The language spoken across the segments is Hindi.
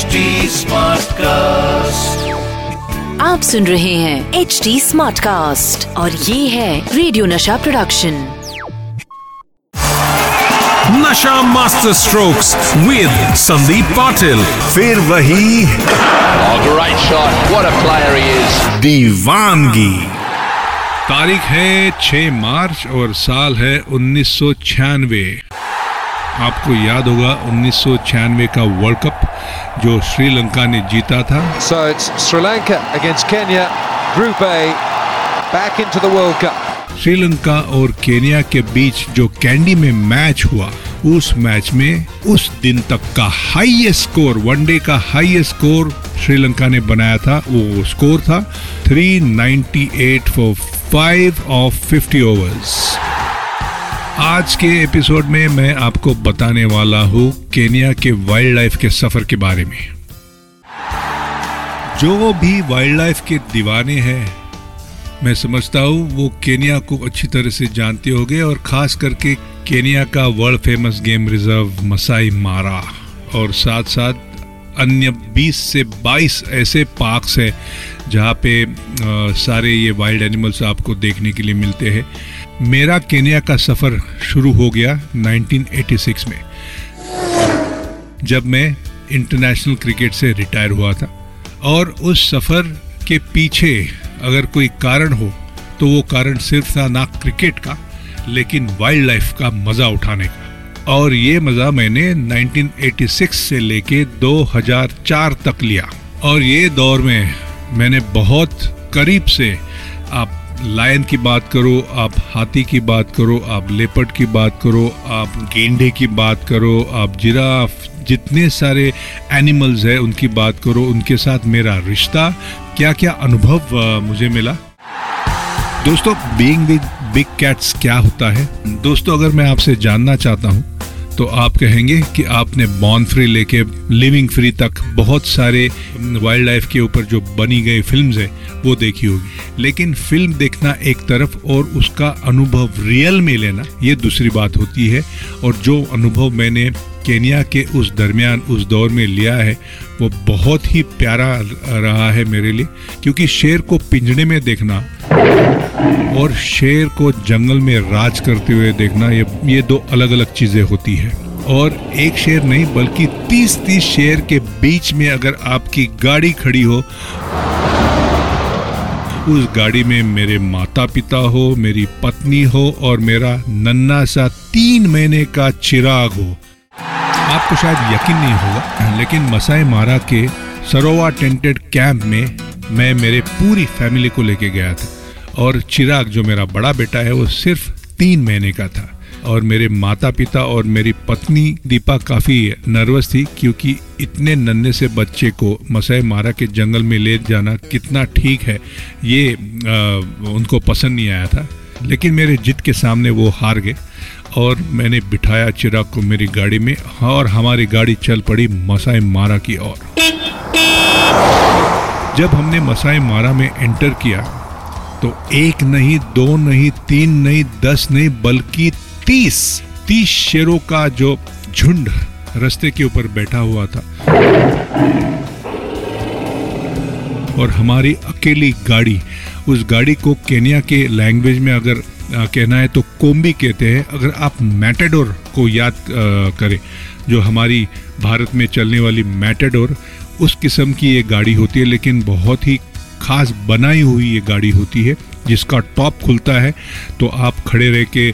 HD कास्ट आप सुन रहे हैं एच डी स्मार्ट कास्ट और ये है radio Nasha production Nasha master strokes with Sandeep Patil फिर वही Oh, is. दीवानगी। तारीख है 6 मार्च और साल है उन्नीस सौ छियानवे। आपको याद होगा 1996 का वर्ल्ड कप जो श्रीलंका ने जीता था। So it's Sri Lanka against Kenya, Group A, back into the World Cup. Sri Lanka और केनिया के बीच जो कैंडी में मैच हुआ उस मैच में उस दिन तक का हाईएस्ट स्कोर वनडे का हाईएस्ट स्कोर श्रीलंका ने बनाया था। वो स्कोर था 398 फॉर 5 ऑफ़ 50 ओवर्स आज के एपिसोड में मैं आपको बताने वाला हूँ केनिया के वाइल्ड लाइफ के सफ़र के बारे में। जो भी वाइल्ड लाइफ के दीवाने हैं मैं समझता हूँ वो केनिया को अच्छी तरह से जानते होंगे और खास करके केनिया का world famous game reserve Masai Mara और साथ साथ अन्य 20 से 22 ऐसे पार्क्स हैं जहाँ पे अ, सारे ये वाइल्ड एनिमल्स आपको देखने के लिए मिलते हैं। मेरा केन्या का सफ़र शुरू हो गया 1986 में, जब मैं इंटरनेशनल क्रिकेट से रिटायर हुआ था। और उस सफ़र के पीछे अगर कोई कारण हो तो वो कारण सिर्फ़ था ना क्रिकेट का, लेकिन वाइल्ड लाइफ का मज़ा उठाने का। और ये मज़ा मैंने 1986 से लेके 2004 तक लिया। और ये दौर में मैंने बहुत करीब से आप लायन की बात करो, आप हाथी की बात करो, आप लेपर्ड की बात करो, आप गेंडे की बात करो, आप जिराफ, जितने सारे एनिमल्स हैं, उनकी बात करो, उनके साथ मेरा रिश्ता क्या क्या अनुभव मुझे मिला? दोस्तों बीइंग विद बिग कैट्स क्या होता है? दोस्तों, अगर मैं आपसे जानना चाहता हूँ तो आप कहेंगे कि आपने बॉर्न फ्री लेके लिविंग फ्री तक बहुत सारे वाइल्ड लाइफ के ऊपर जो बनी गई फिल्म्स है, वो देखी होगी। लेकिन फ़िल्म देखना एक तरफ़ और उसका अनुभव रियल में लेना, ये दूसरी बात होती है। और जो अनुभव मैंने केनिया के उस दरमियान, उस दौर में लिया है, वो बहुत ही प्यारा रहा है मेरे लिए। क्योंकि शेर को पिंजड़े में देखना और शेर को जंगल में राज करते हुए देखना, ये ये दो अलग अलग चीज़ें होती है। और एक शेर नहीं, बल्कि तीस तीस शेर के बीच में अगर आपकी गाड़ी खड़ी हो, उस गाड़ी में मेरे माता पिता हो, मेरी पत्नी हो और मेरा नन्ना सा तीन महीने का चिराग हो, आपको शायद यकीन नहीं होगा, लेकिन मसाई मारा के सरोवा टेंटेड कैंप में मैं मेरे पूरी फैमिली को लेके गया था। और चिराग जो मेरा बड़ा बेटा है वो सिर्फ़ तीन महीने का था। और मेरे माता पिता और मेरी पत्नी दीपा काफ़ी नर्वस थी क्योंकि इतने नन्हे से बच्चे को मसाई मारा के जंगल में ले जाना कितना ठीक है ये आ, उनको पसंद नहीं आया था। लेकिन मेरे जिद के सामने वो हार गए और मैंने बिठाया चिराग को मेरी गाड़ी में और हमारी गाड़ी चल पड़ी मसाई मारा की ओर। जब हमने मसाई मारा में एंटर किया तो एक नहीं दो नहीं तीन नहीं दस नहीं बल्कि तीस तीस शेरों का जो झुंड रास्ते के ऊपर बैठा हुआ था। और हमारी अकेली गाड़ी उस गाड़ी को केनिया के लैंग्वेज में अगर आ, कहना है तो कोम्बी कहते हैं। अगर आप मैटाडोर को याद आ, करें जो हमारी भारत में चलने वाली मैटाडोर उस किस्म की ये गाड़ी होती है लेकिन बहुत ही खास बनाई हुई ये गाड़ी होती है, जिसका टॉप खुलता है तो आप खड़े रह के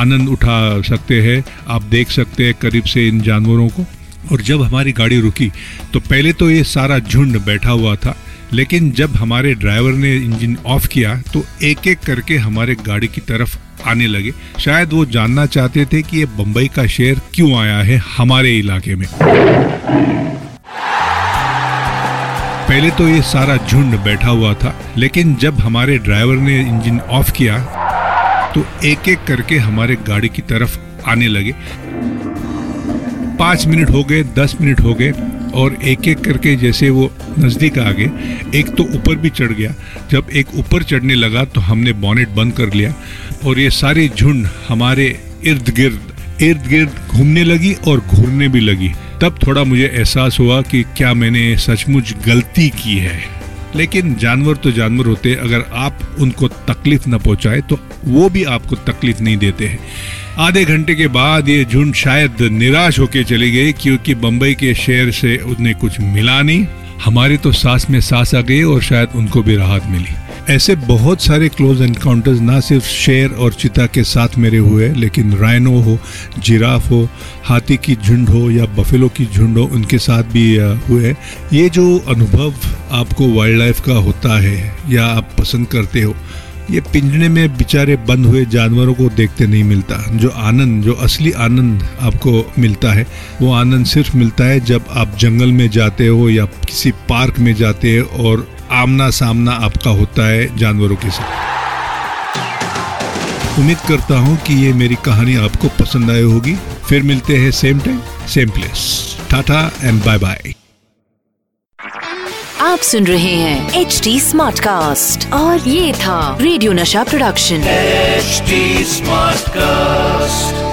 आनंद उठा सकते हैं। आप देख सकते हैं करीब से इन जानवरों को। और जब हमारी गाड़ी रुकी तो पहले तो ये सारा झुंड बैठा हुआ था, लेकिन जब हमारे ड्राइवर ने इंजन ऑफ़ किया तो एक एक करके हमारे गाड़ी की तरफ़ आने लगे। शायद वो जानना चाहते थे कि ये बम्बई का शेर क्यों आया है हमारे इलाके में। पहले तो ये सारा झुंड बैठा हुआ था, लेकिन जब हमारे ड्राइवर ने इंजन ऑफ़ किया तो एक एक करके हमारे गाड़ी की तरफ़ आने लगे। पाँच मिनट हो गए, दस मिनट हो गए, और एक एक करके जैसे वो नज़दीक आ गए, एक तो ऊपर भी चढ़ गया। जब एक ऊपर चढ़ने लगा तो हमने बॉनेट बंद कर लिया, और ये सारे झुंड हमारे इर्द गिर्द इर्द गिर्द घूमने लगी और घूरने भी लगी। तब थोड़ा मुझे एहसास हुआ कि क्या मैंने सचमुच गलती की है। लेकिन जानवर तो जानवर होते, अगर आप उनको तकलीफ़ न पहुँचाए तो वो भी आपको तकलीफ़ नहीं देते हैं। आधे घंटे के बाद ये झुंड शायद निराश होके चली गई, क्योंकि बम्बई के शहर से उन्हें कुछ मिला नहीं। हमारी तो सांस में सांस आ गई और शायद उनको भी राहत मिली। ऐसे बहुत सारे क्लोज एनकाउंटर्स ना सिर्फ़ शेर और चिता के साथ मेरे हुए, लेकिन राइनो हो जिराफ हो, हाथी की झुंड हो या बफेलो की झुंड हो, उनके साथ भी हुए ये जो अनुभव आपको वाइल्ड लाइफ का होता है या आप पसंद करते हो, ये पिंजरे में बेचारे बंद हुए जानवरों को देखते नहीं मिलता। जो आनंद, जो असली आनंद आपको मिलता है, वो आनंद सिर्फ़ मिलता है जब आप जंगल में जाते हो या किसी पार्क में जाते हो और आमना सामना आपका होता है जानवरों के साथ। उम्मीद करता हूँ कि ये मेरी कहानी आपको पसंद आई होगी। फिर मिलते हैं same time same place tata and bye bye आप सुन रहे हैं एच डी स्मार्ट कास्ट और ये था radio Nasha production H smart cast